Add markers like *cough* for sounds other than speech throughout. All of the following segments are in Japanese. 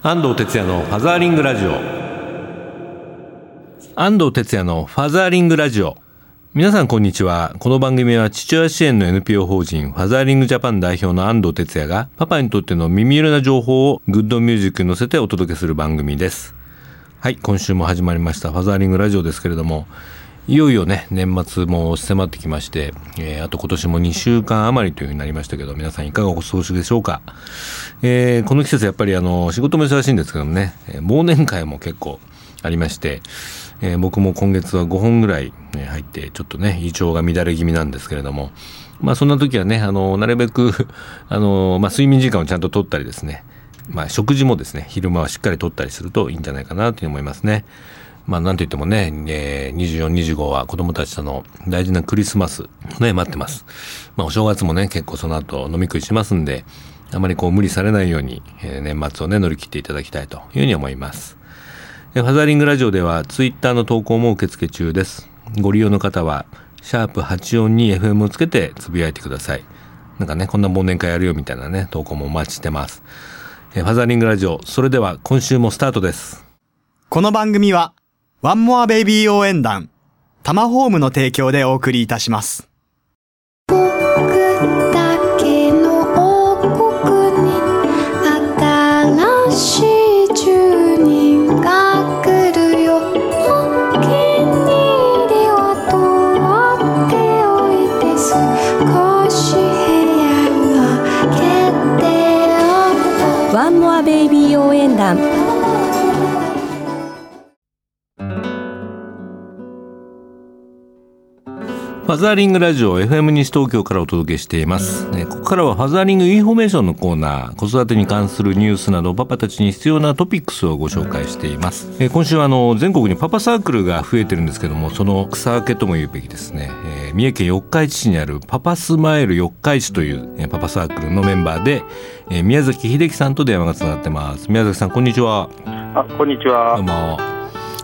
安藤哲也のファザーリングラジオ。安藤哲也のファザーリングラジオ。皆さんこんにちは。この番組は父親支援の NPO 法人ファザーリングジャパン代表の安藤哲也がパパにとっての耳寄りな情報をグッドミュージックに乗せてお届けする番組です。はい今週も始まりましたファザーリングラジオですけれども。いよいよね、年末も迫ってきまして、えー、あと今年も2週間余りというふうになりましたけど、皆さんいかがお過ごしでしょうか。えー、この季節やっぱりあの、仕事も忙しいんですけどもね、忘年会も結構ありまして、えー、僕も今月は5本ぐらい、ね、入って、ちょっとね、胃腸が乱れ気味なんですけれども、まあそんな時はね、あの、なるべく *laughs* あの、まあ睡眠時間をちゃんと取ったりですね、まあ食事もですね、昼間はしっかり取ったりするといいんじゃないかなという思いますね。まあ、なんといってもね、えー、24、25は子供たちとの大事なクリスマス、ね、待ってます。まあ、お正月もね、結構その後飲み食いしますんで、あまりこう無理されないように、えー、年末をね、乗り切っていただきたいというふうに思います。ファザーリングラジオではツイッターの投稿も受付中です。ご利用の方は、シャープ 842FM をつけてつぶやいてください。なんかね、こんな忘年会やるよみたいなね、投稿もお待ちしてます。ファザーリングラジオ、それでは今週もスタートです。この番組は、ワンモアベイビー応援団、タマホームの提供でお送りいたします。ファザーリングラジオ FM 西東京からお届けしています。ここからはファザーリングインフォメーションのコーナー、子育てに関するニュースなどパパたちに必要なトピックスをご紹介しています。今週はあの全国にパパサークルが増えてるんですけども、その草分けとも言うべきですね。えー、三重県四日市市にあるパパスマイル四日市という、えー、パパサークルのメンバーで、えー、宮崎秀樹さんと電話がつながってます。宮崎さんこんにちは。あ、こんにちは。どうも。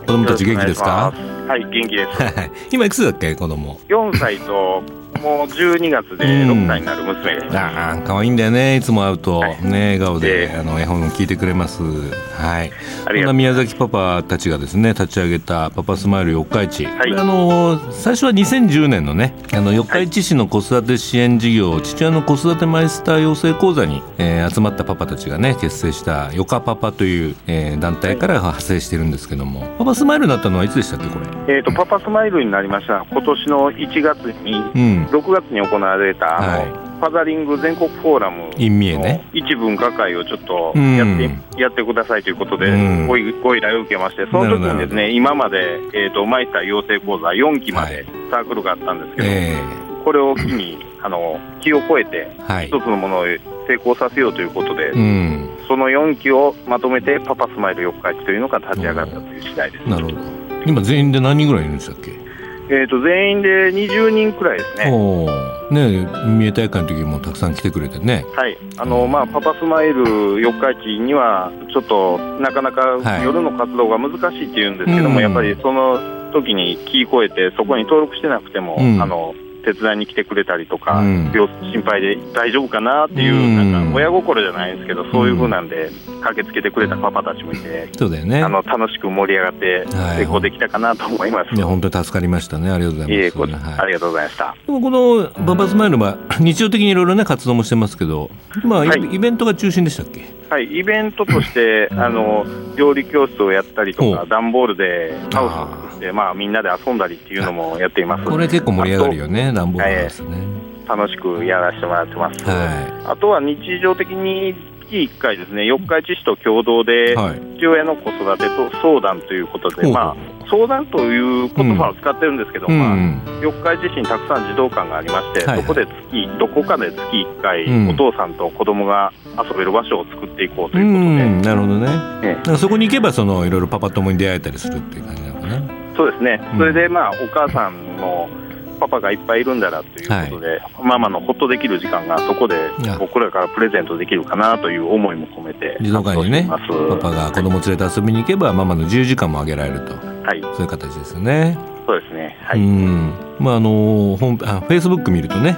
子供たち元気ですか？はい、元気です。*laughs* 今いくつだっけ、子供？4歳ともう12月で6歳になる娘がいます。ああ、可愛いんだよね。いつも会うと、はい、ね、笑顔で、あの絵本を聞いてくれます。はい。そんな宮崎パパたちがですね、立ち上げたパパスマイル四日市。はい、あの最初は2010年のね、あの四日市市の子育て支援事業、父親の子育てマイスター養成講座に、えー、集まったパパたちがね、結成したよかパパという、えー、団体から派生してるんですけども、パパスマイルになったのはいつでしたっけ、これ？えっ、と、パパスマイルになりました。今年の1月に、うん6月に行われた、あの、はい、ファザリング全国フォーラムの一分科会をちょっとやって、うん、やってくださいということで、ごご依頼を受けまして、その時にですね今まで、えーと、マイスター養成講座4期までサークルがあったんですけど、はいえ。ー、これを機にあの気を超えて、一つのものを成功させようということで、うん、その4期をまとめて、パパスマイル四日市というのが立ち上がったという次第です。なるほど。今、全員で何人ぐらいいるんでしたっけ？えーと、全員で20人くらいですね。ね三重大会の時もたくさん来てくれてね。はいあの、まあ、パパスマイル四日市には、ちょっとなかなか夜の活動が難しいっていうんですけども、はい、やっぱりその時に聞き越えて、そこに登録してなくても、うん、あの手伝いに来てくれたりとか、うん、心配で大丈夫かなっていう、なんか親心じゃないですけど、そういうふうなんで、駆けつけてくれたパパたちもいて、そうだよね、あの楽しく盛り上がって成功できたかなと思います。いや本当に助かりましたね。ありがとうございます。いえ、はい、ありがとうございました。でもこのパパスマイルは日常的にいろいろね活動もしてますけど、まあ、はい、イベントが中心でしたっけ？はい、イベントとしてあの料理教室をやったりとか、段ボールでハウスを作って、まあみんなで遊んだりっていうのもやっています。これ結構盛り上がるよね、段ボールハウスね。楽しくやらせてもらってます。はい、あとは日常的に月1回ですね、四日市市と共同で、父親の子育てと相談ということで、まあ、相談という言葉を使ってるんですけど、うん、まあ、四日市市にたくさん児童館がありまして、はい、そこで月、どこかで月1回、うん、お父さんと子供が遊べる場所を作っていこうということで、うん、なるほどね、ねそこに行けばそのいろいろパパ友に出会えたりするっていう感じなのかな。そうですね、それでまあお母さんのパパがいっぱいいるんだなということで、はい、ママのほっとできる時間がそこで僕らからプレゼントできるかなという思いも込めて児童館にねパパが子供連れて遊びに行けばママの自由時間もあげられると、はい、そういう形ですよね。そうですね。はい、うん。まああの本あフェイスブック見るとね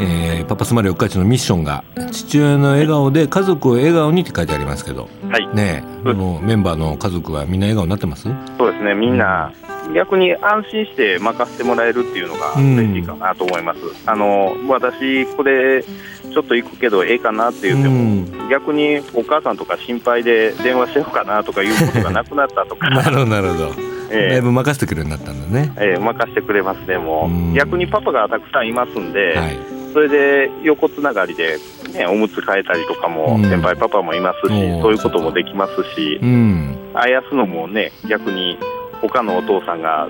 えー、パパスマリオカチのミッションが父親の笑顔で家族を笑顔にって書いてありますけど、はい、ねこのメンバーの家族はみんな笑顔になってます？そうですねみんな、逆に安心して任せてもらえるっていうのが嬉しいかなと思います、うん、あの私これちょっと行くけどええかなって言っても、うん、逆にお母さんとか心配で電話しようかなとかいうことがなくなったとか。*laughs* なるほどなるほど。えー、だいぶ任せてくれるようになったんだね、えー、任せてくれますねもう、逆にパパがたくさんいますんで、はい、それで横つながりで、ね、おむつ替えたりとかも、先輩パパもいますし、そういうこともできますし、うん、あやすのもね、逆に他のお父さんが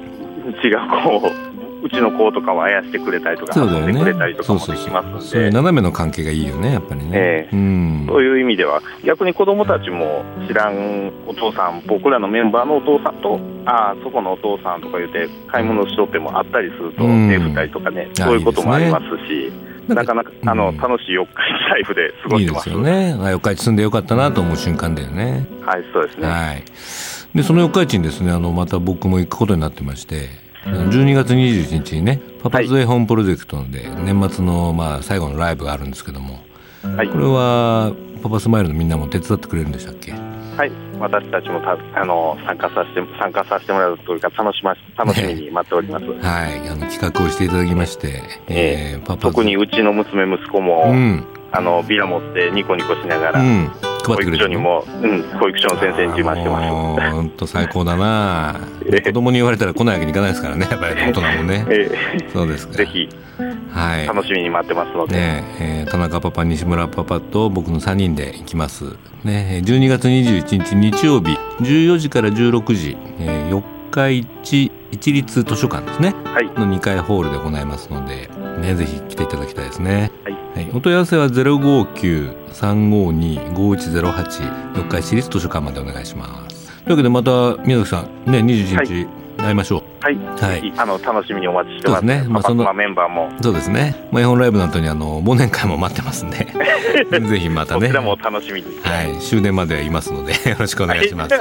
違う子をうちの子とかをあやしてくれたりとか、そうだよね、くれたりとかもできますそういう斜めの関係がいいよね、やっぱりね。えー、うん、そういう意味では、逆に子供たちも知らんお父さん、僕らのメンバーのお父さんと、ああ、そこのお父さんとか言って、買い物しとってもあったりすると、手振ったりとかね、そういうこともありますし。なかなかあの、楽しい四日市ライフで過ごしてます。いいですよね、四日市住んでよかったなと思う瞬間だよね。はい、そうですね。はい、でその四日市にですねあのまた僕も行くことになってまして、12月21日にねパパズ絵本プロジェクトで年末のまあ最後のライブがあるんですけども、はい、これはパパスマイルのみんなも手伝ってくれるんでしたっけ？はい。私たちもたあの参加させて参加させてもらうというか楽しま楽しみに待っております、はい。あの企画をしていただきまして、えー、パパ特にうちの娘息子も、うん、あのビラ持ってニコニコしながら、うん、配ってくれるにも、うん、保育所の先生に自慢してます。本当最高だな。*laughs* 子供に言われたら来ないわけにいかないですからね。やっぱり *laughs* 大人もね、えー、そうですぜひはい、楽しみに待ってますので、ねえー、田中パパ西村パパと僕の3人で行きます、ね、12月21日日曜日14時から16時、えー、4海市一律図書館ですね、はい、の2階ホールで行いますので、ね、ぜひ来ていただきたいですね、はい。はい、お問い合わせは059-352-5108四日市立図書館までお願いします。というわけでまた宮崎さんね21日、会いましょうはい、はい、あの楽しみにお待ちしてます。ね、まあそのメンバーもそうですね。まあ絵本ライブの後にあの忘年会も待ってますんで、*laughs* ぜひまたね。こちらも楽しみに。はい、終電までいますので *laughs* よろしくお願いします。は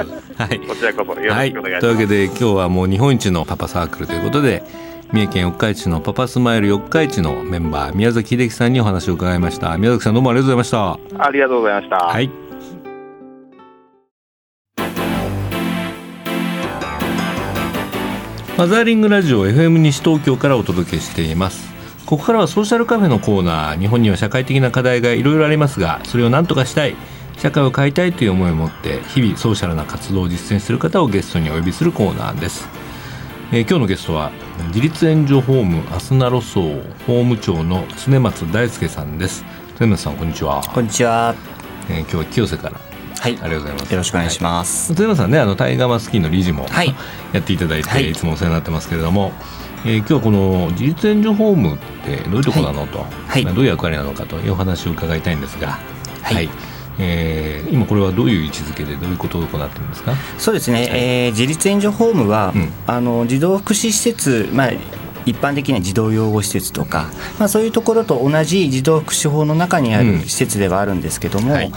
い、こちらこそよろしくお願いします。はい、というわけで今日はもう日本一のパパサークルということで。三重県四日市のパパスマイル四日市のメンバー宮崎秀樹さんにお話を伺いました宮崎さんどうもありがとうございましたありがとうございましたはいマザーリングラジオ FM 西東京からお届けしています。ここからはソーシャルカフェのコーナー日本には社会的な課題がいろいろありますがそれを何とかしたい社会を変えたいという思いを持って日々ソーシャルな活動を実践する方をゲストにお呼びするコーナーです、えー、今日のゲストは自立援助ホームアスナロ層法務長の常松大輔さんです。常松さんこんにちは。こんにちは、えー、今日は清瀬からはい、ありがとうございます。よろしくお願いします。はい、さんね、あのタイガーマスキーの理事も、はい、やっていただいて、はい、いつもお世話になってますけれども。えー、今日はこの自立援助ホームってどういうところなのと、はい、どういう役割なのかというお話を伺いたいんですが、はい、はい、えー、今これはどういう位置づけでどういうことを行っているんですか？そうですね、はい、えー、自立援助ホームは、うん、あの児童福祉施設、まあ、一般的には児童養護施設とか、まあ、そういうところと同じ児童福祉法の中にある施設ではあるんですけども、うんはい。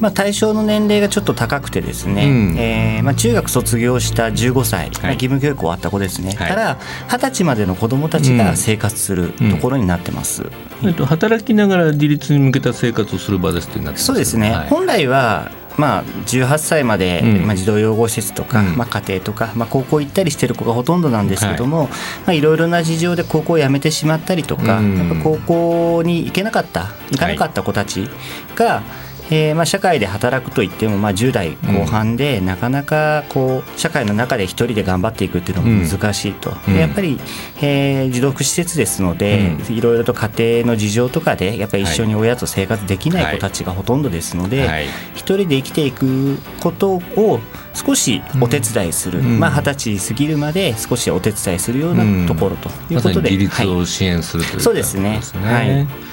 まあ、対象の年齢がちょっと高くてですね、うん、えー、まあ、中学卒業した15歳、はい、まあ、義務教育終わった子ですね、はい、から二十歳までの子どもたちが生活するところになってます、うんえっと、働きながら自立に向けた生活をする場ですってなってそうですね、はい、本来はまあ、18歳まで、うん、まあ、児童養護施設とか、うん、まあ、家庭とか、まあ、高校行ったりしてる子がほとんどなんですけども、はい。まあ、いろいろな事情で高校を辞めてしまったりとか、うん、やっぱ高校に行けなかった行かなかった子たちが、はいえーまあ、社会で働くといっても、まあ、10代後半で、なかなかこう社会の中で一人で頑張っていくっていうのも難しいと、うん、やっぱり、えー、児童福祉施設ですので、うん、いろいろと家庭の事情とかでやっぱり一緒に親と生活できない子たちがほとんどですので、はい、一人で生きていくことを少しお手伝いする、うん、まあ二十歳過ぎるまで少しお手伝いするようなところということで、ま、自立を支援するという、はい、そうですね。はい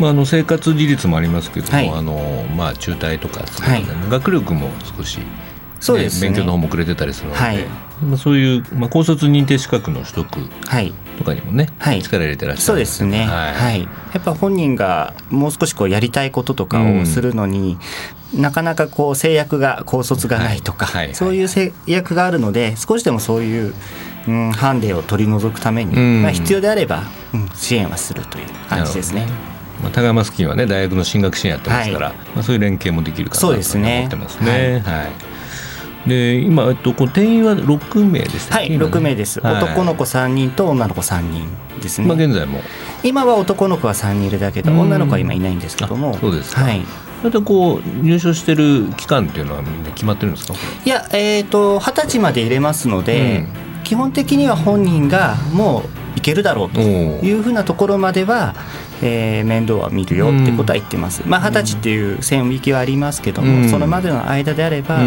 まあ、あの生活自立もありますけども、はい、あのまあ、中退とか、ねはい、学力も少し、ね、そうです、ね、勉強の方もくれてたりするので、はい、まあ、そういう、まあ、高卒認定資格の取得とかにもね、はい、力入れてらっしゃるそうですね、はい、やっぱ本人がもう少しこうやりたいこととかをするのに、うん、なかなかこう制約が高卒がないとか、そういう制約があるので少しでもそういううん、ハンデを取り除くために、まあ、必要であれば、うん、支援はするという感じですね。まあ、高山スキンはね大学の進学支援やってますから、はい、まあ、そういう連携もできるかなと思ってますね。で今、えっと、こう定員は6名でしたはい、6名です、はい、男の子3人と女の子3人ですね、まあ、現在も。今は男の子は3人いるだけで女の子は今いないんですけども。そうですはい。だこう入所してる期間っていうのは決まってるんですか？いやえっ、ー、と二十歳まで入れますので、うん、基本的には本人がもういけるだろうというふうなところまでは、えー、面倒は見るよってことは言ってます、うん、まあ二十歳っていう線引きはありますけども、うん、そのまでの間であれば、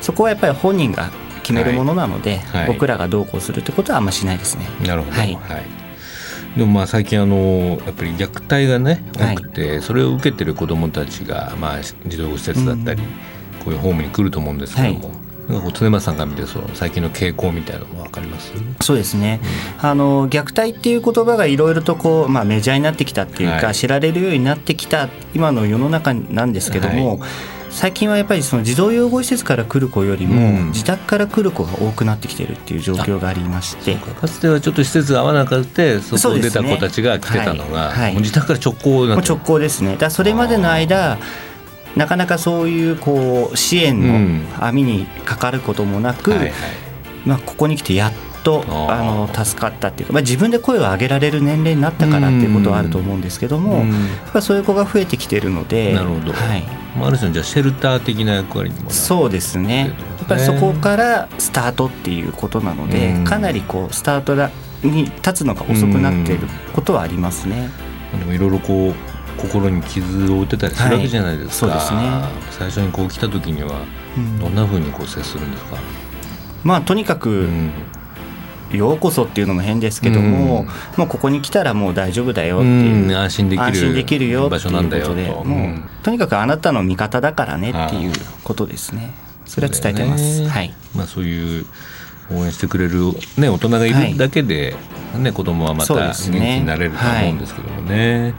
そこはやっぱり本人が決めるものなので、はい、僕らがどうこうするってことはあんましないですね。なるほど、はい、はい。でもまあ最近あのやっぱり虐待がね多くて、はい、それを受けてる子どもたちがまあ児童施設だったり、うん、こういうホームに来ると思うんですけども、常松さんが見てその最近の傾向みたいなのも分かります？そうですね、うん、あの虐待っていう言葉がいろいろとこう、まあ、メジャーになってきたっていうか、はい、知られるようになってきた今の世の中なんですけども、はい。最近はやっぱりその児童養護施設から来る子よりも自宅から来る子が多くなってきてるっていう状況がありまして、かつてはちょっと施設が合わなくてそこを出た子たちが来てたのが、ねはい。はい、もう自宅から直行な直行ですね。だそれまでの間なかなかそういうこう支援の網にかかることもなく、うんはいはい、まあ、ここに来てやっとあの助かったっていうか、まあ、自分で声を上げられる年齢になったからっていうことはあると思うんですけども、やっぱそういう子が増えてきてるのでなるほど、はい、ある種のじゃシェルター的な役割にもそうですね。やっぱりそこからスタートっていうことなので、かなりこうスタートに立つのが遅くなっていることはありますね。でもいろいろこう心に傷を負ってたりするわけじゃないですか、はい、そうですね。最初にこう来た時にはどんなふうにこう接するんですか、まあとにかく、ようこそっていうのも変ですけども、うん、もうここに来たらもう大丈夫だよっていう、うん、安心できる安心できるよっていうこともうとにかくあなたの味方だからねっていうことですね。それは伝えてます。ね、はい。まあそういう応援してくれるね大人がいるだけで、はい、ね子供はまた元気になれると思うんですけどもね。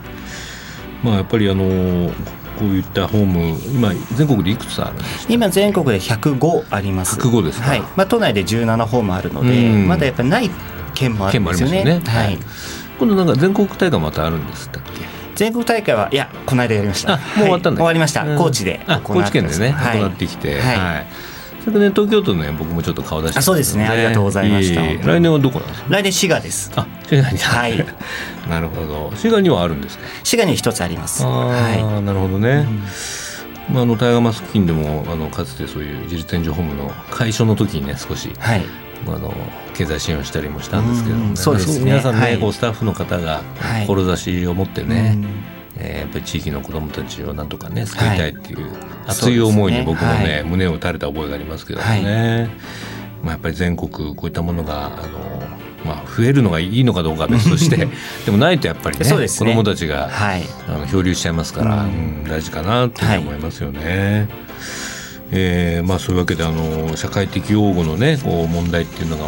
はい、まあやっぱりあのこういったホーム今全国でいくつあるんですか？今全国で105あります。105ですはい。まあ、都内で17ホームあるので、まだやっぱりない県もあるんですよね、ね、はい、今度なんか全国大会またあるんですっけ？全国大会はいやこの間やりました。もう終わったんだ、はい、終わりました、高知で高知県でね行ってきて。はい。それでね東京都ね僕もちょっと顔出して、ね、そうですね。ありがとうございました。来年はどこなんですか？来年滋賀です。あ滋賀に。はい。*laughs* なるほど。滋賀にはあるんですか？滋賀に一つあります。はい。なるほどね、うん、まあ、あのタイガーマスク金でもあのかつてそういう自立援助ホームの解消の時にね少し、はい、あの経済支援をしたりもしたんですけど、ね、そうですね。皆さんね、はい、こうスタッフの方が志を持ってね、はいえー、やっぱり地域の子どもたちをなんとかね救いたいっていう熱い思いに僕もね、胸を打たれた覚えがありますけどね、はい、まあ、やっぱり全国こういったものがあの、まあ、増えるのがいいのかどうかは別として *laughs* でもないとやっぱりねね。子どもたちが、はい、あの漂流しちゃいますから、うん、大事かなと思いますよね。えーまあ、そういうわけであの社会的擁護の、ね、こう問題っていうのが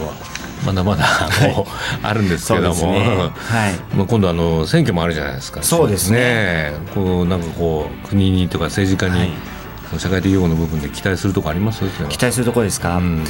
まだまだもうあるんですけども、ね。はい、まあ今度あの選挙もあるじゃないですか。そうですね。こうなんかこう国にとか政治家に、はい、社会的擁護の部分で期待するところあります？期待するところですか、うん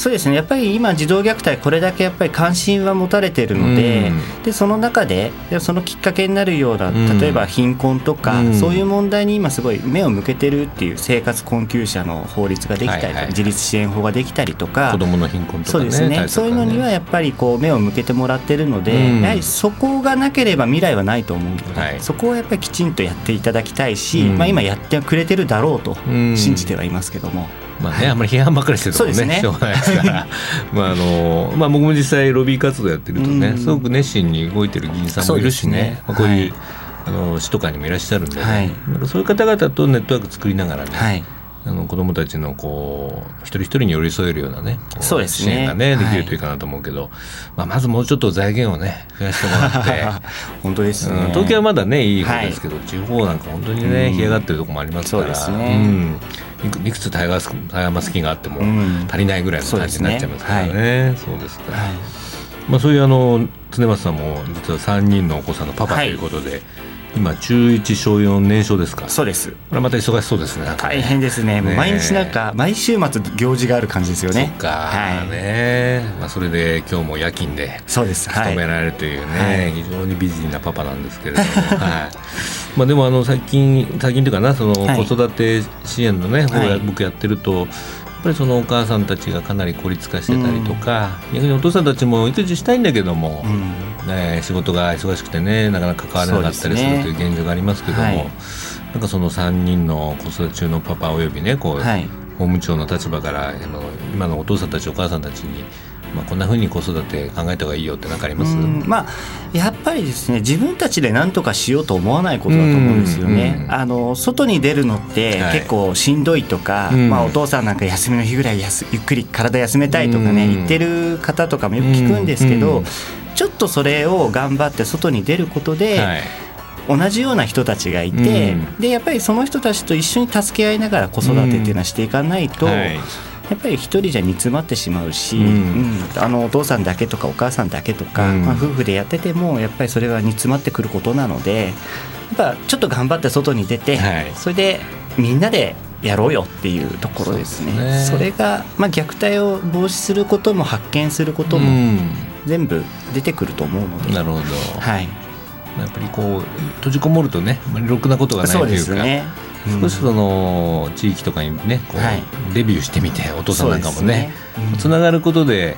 そうですね。やっぱり今児童虐待これだけやっぱり関心は持たれているのでうん、でその中でそのきっかけになるような例えば貧困とか、うん、そういう問題に今すごい目を向けてるっていう生活困窮者の法律ができたり、はいはい、自立支援法ができたりとか子どもの貧困とか、ね、そうですね、ね、そういうのにはやっぱりこう目を向けてもらってるので、うん、やはりそこがなければ未来はないと思うので、はい、そこをやっぱりきちんとやっていただきたいし、まあ、今やってくれてるだろうと信じてはいますけども。まあね、あんまり批判ばっかりしてるとね、ね。しょうがないですから。まああの、まあ、僕も実際ロビー活動やってるとね、すごく熱心に動いてる議員さんもいるしね、ねまあ、こういう、はい、あの市とかにもいらっしゃるんで、ね、はい、そういう方々とネットワーク作りながらね、はい。あの子どもたちのこう一人一人に寄り添えるようなねそうですね。支援がねできるといいかなと思うけど、はい、まあ、まずもうちょっと財源をね増やしてもらって。*laughs* 本当です、ね。うん、東京はまだねいい方ですけど、はい、地方なんか本当にね干上がってるところもありますから、そうですね、うんいくつタイガースタイガーマスキンがあっても足りないぐらいの感じになっちゃいますからね。そうですか、まあ、そういうあの常松さんも実は3人のお子さんのパパということで、今中1小4年少ですか。そうです。これまた忙しそうですね。大変ですね。毎日なんか毎週末行事がある感じですよね。そっか、はい、ねまあ、それで今日も夜勤でそうです。勤められるというね、はい、非常にビジーなパパなんですけれども、*laughs* はい。まあ、でもあの最近最近というかなその子育て支援のね、はい、僕やってるとっぱりそのお母さんたちがかなり孤立化してたりとか、うん、逆にお父さんたちも育児したいんだけども、うん、ね、仕事が忙しくてねなかなか関われなかったりするという現状がありますけども、ねはい、なんかその3人の子育て中のパパおよびねこう、はい、法務長の立場から今のお父さんたちお母さんたちにまあ、こんなふうに子育て考えた方がいいよって何かあります？まあ、やっぱりですね自分たちで何とかしようと思わないことだと思うんですよね。あの外に出るのって結構しんどいとか、はい、まあ、お父さんなんか休みの日ぐらいやすゆっくり体休めたいとかね言ってる方とかもよく聞くんですけどちょっとそれを頑張って外に出ることで、はい。同じような人たちがいて、うん、でやっぱりその人たちと一緒に助け合いながら子育てっていうのはしていかないと、うん。はい、やっぱり一人じゃ煮詰まってしまうし、うん、うん、あのお父さんだけとかお母さんだけとか、うん、まあ、夫婦でやっててもやっぱりそれは煮詰まってくることなのでやっぱちょっと頑張って外に出て、はい、それでみんなでやろうよっていうところですね。そ、ね、れが、まあ、虐待を防止することも発見することも全部出てくると思うので。なるほど、はい。やっぱりこう閉じこもるとねろくなことがないというか、ね、少しその地域とかにねこうデビューしてみてお父さんなんかもねつながることで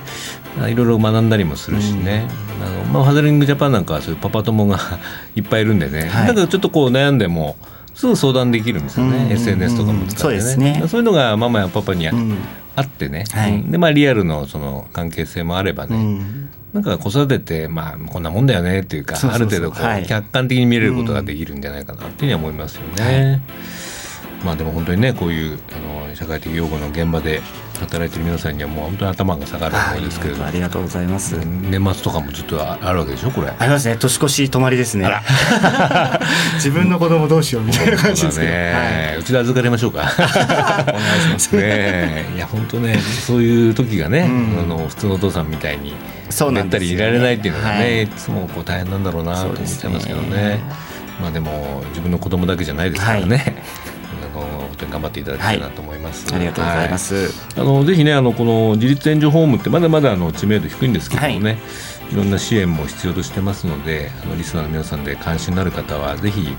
いろいろ学んだりもするしね、あのまあ、ハザリングジャパンなんかはそういうパパ友が *laughs* いっぱいいるんでね、はい、だからちょっとこう悩んでもすぐ相談できるんですよね、SNS とかも使ってね。そうね。そういうのがママやパパにあってね、はい、でまあ、リアルのその関係性もあればね、うん、なんか子育てってまあこんなもんだよねっていうかある程度こう、客観的に見れることができるんじゃないかなっていうふうに思いますよね。まあでも本当にねこういうあの社会的養護の現場で働いてる皆さんにはもう本当に頭が下がる思いですけれどありがとうございます。年末とかもずっとあるわけでしょこれ。ありますね。年越し泊まりですね。*laughs* 自分の子供どうしようみたいな感じですね、はい、うちで預かりましょうか。お願いします。ねいや本当ねそういう時がね、うん、あの普通のお父さんみたいになったりいられないっていうのがね、はい、いつもこう大変なんだろうなと思っちゃいますけどね。まあでも自分の子供だけじゃないですからね、はいあの本当に頑張っていただきたいなと思います。はい、ありがとうございます。はい、あのぜひねあのこの自立援助ホームってまだまだあの知名度低いんですけどもね、はい、いろんな支援も必要としてますので、あのリスナーの皆さんで関心のある方はぜひ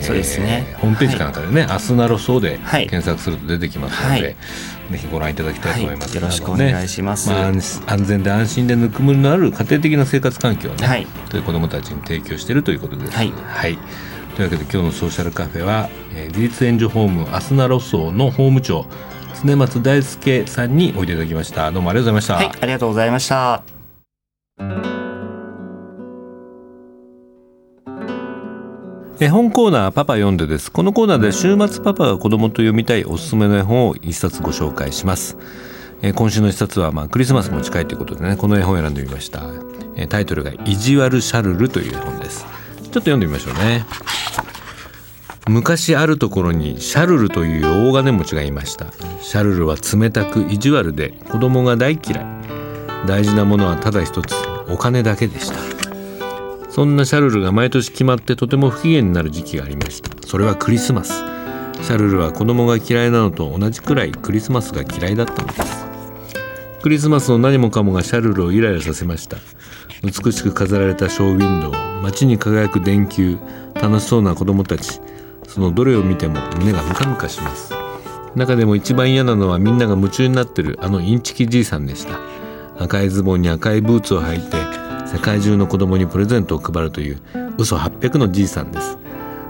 そうですね、ホームページかなんかでね、はい、明日なろそうで検索すると出てきますので、はい、ぜひご覧いただきたいと思います、はい、よろしくお願いします、まあ、安全で安心でぬくもりのある家庭的な生活環境をね、はい、という子どもたちに提供しているということです。はい、はいというわけで今日のソーシャルカフェは、えー、自立援助ホームアスナロソの法務長常松大輔さんにおいでいただきました。どうもありがとうございました、はい、ありがとうございました。絵本コーナーパパ読んでです。このコーナーで週末パパが子供と読みたいおすすめの絵本を一冊ご紹介します。え今週の一冊はまあクリスマスも近いということでねこの絵本を選んでみました、えタイトルが意地悪シャルルという絵本です。ちょっと読んでみましょうね昔あるところにシャルルという大金持ちがいました。シャルルは冷たく意地悪で子供が大嫌い。大事なものはただ一つお金だけでした。そんなシャルルが毎年決まってとても不機嫌になる時期がありました。それはクリスマス。シャルルは子供が嫌いなのと同じくらいクリスマスが嫌いだったのです。クリスマスの何もかもがシャルルをイライラさせました。美しく飾られたショーウィンドウ街に輝く電球楽しそうな子供たち。そのどれを見ても胸がムカムカします。中でも一番嫌なのはみんなが夢中になってるあのインチキじいさんでした。赤いズボンに赤いブーツを履いて世界中の子供にプレゼントを配るという嘘800のじいさんです。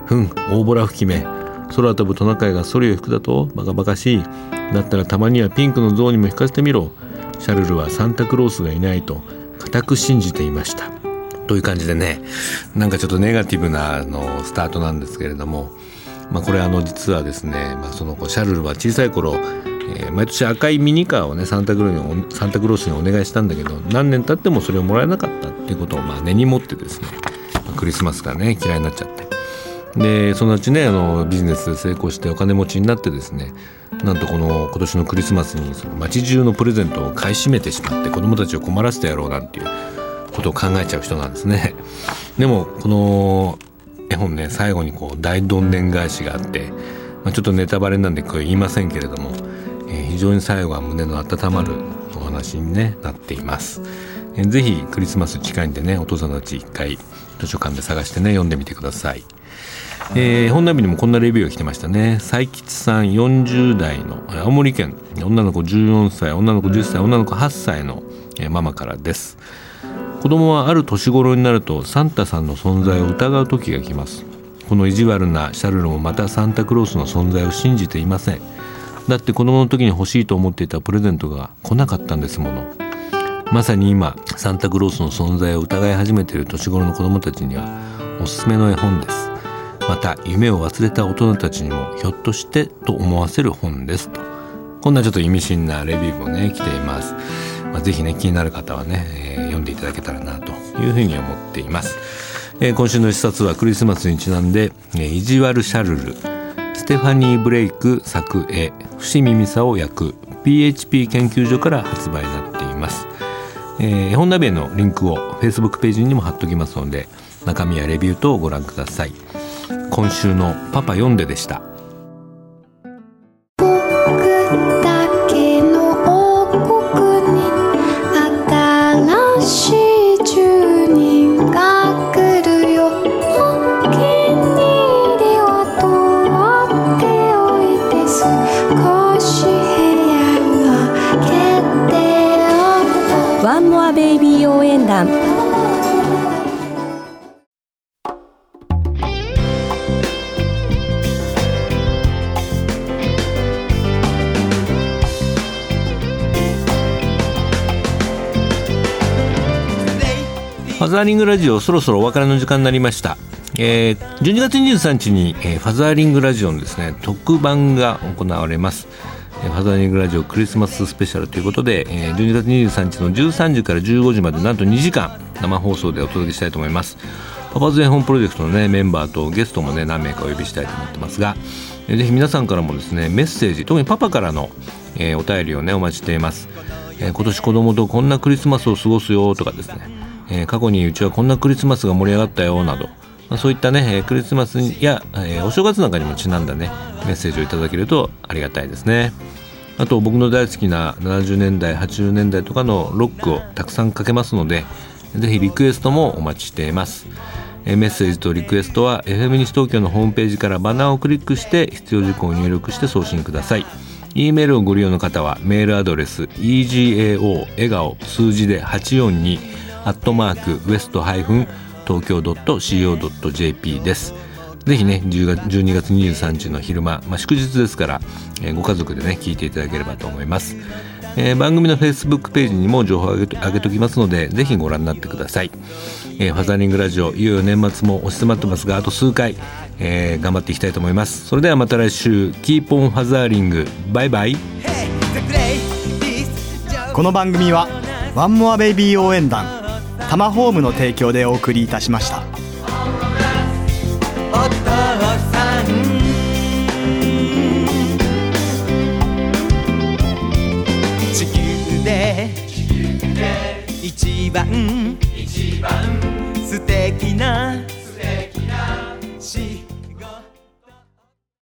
ふん大ボラ吹き目。空飛ぶトナカイがソリを吹くだとバカバカしい。だったらたまにはピンクの像にも引かせてみろ。シャルルはサンタクロースがいないと固く信じていました。という感じでねなんかちょっとネガティブなあのスタートなんですけれどもまあ、これあの実はですね、まあ、そのシャルルは小さい頃、えー、毎年赤いミニカーをねサンタクローサンタクロースにお願いしたんだけど何年経ってもそれをもらえなかったっていうことをまあ根に持ってですね、まあ、クリスマスがね嫌いになっちゃって。でそのうちねあのビジネスで成功してお金持ちになってですねなんとこの今年のクリスマスにその街中のプレゼントを買い占めてしまって子供たちを困らせてやろうなんていうことを考えちゃう人なんですね。*laughs* でもこの絵本ね最後にこう大どんでん返しがあって、まあ、ちょっとネタバレなんでこれ言いませんけれども、えー、非常に最後は胸の温まるお話に、ね、なっています。えー、ぜひクリスマス近いんでねお父さんたち一回図書館で探してね読んでみてください。えー、本並にもこんなレビューが来てましたね佐吉さん40代の青森県女の子14歳女の子10歳女の子8歳のママからです子供はある年頃になるとサンタさんの存在を疑う時が来ます。この意地悪なシャルルもまたサンタクロースの存在を信じていません。だって子供の時に欲しいと思っていたプレゼントが来なかったんですもの。まさに今サンタクロースの存在を疑い始めている年頃の子供たちにはおすすめの絵本です。また夢を忘れた大人たちにもひょっとしてと思わせる本ですと。こんなちょっと意味深なレビューもね来ています。まあ、ぜひね気になる方はね、えー、読んでいただけたらなというふうに思っています、えー、今週の一冊はクリスマスにちなんで「えー、意地悪シャルル」ステファニー・ブレイク作絵伏見美沙を役 PHP 研究所から発売になっています、えー、絵本ナビへのリンクを Facebook ページにも貼っておきますので中身やレビュー等をご覧ください。今週の「パパ読んで」でした。ベイビー応援団。ファザーリングラジオそろそろお別れの時間になりました、えー、12月23日に、えー、ファザーリングラジオのですね特番が行われます。ファザーリングラジオクリスマススペシャルということで、え、12月23日の13時から15時までなんと2時間生放送でお届けしたいと思います。パパズ絵本プロジェクトのねメンバーとゲストもね何名かお呼びしたいと思ってますが、えー、ぜひ皆さんからもですねメッセージ特にパパからの、えー、お便りをねお待ちしています、えー、今年子供とこんなクリスマスを過ごすよとかですねえー、過去にうちはこんなクリスマスが盛り上がったよなど、まあ、そういったね、クリスマスや、えー、お正月なんかにもちなんだねメッセージをいただけるとありがたいですね。あと僕の大好きな70年代80年代とかのロックをたくさんかけますのでぜひリクエストもお待ちしています。メッセージとリクエストは FM 西東京のホームページからバナーをクリックして必要事項を入力して送信ください。E メールをご利用の方はメールアドレス egao 笑顔数字で842アットマークウエストハイフン東京 .co.jp です。ぜひね、10月12月23日の昼間、まあ、祝日ですから、えー、ご家族でね、聞いていただければと思います。えー、番組の Facebook ページにも情報を上げ上げときますので、ぜひご覧になってください。えー、ファザーリングラジオ、いよいよ年末も押し迫ってますが、あと数回、えー、頑張っていきたいと思います。それではまた来週、 Keep on fathering、バイバイ。この番組は、ワンモアベイビー応援団、タマホームの提供でお送りいたしました。お父さん地球で一番素敵な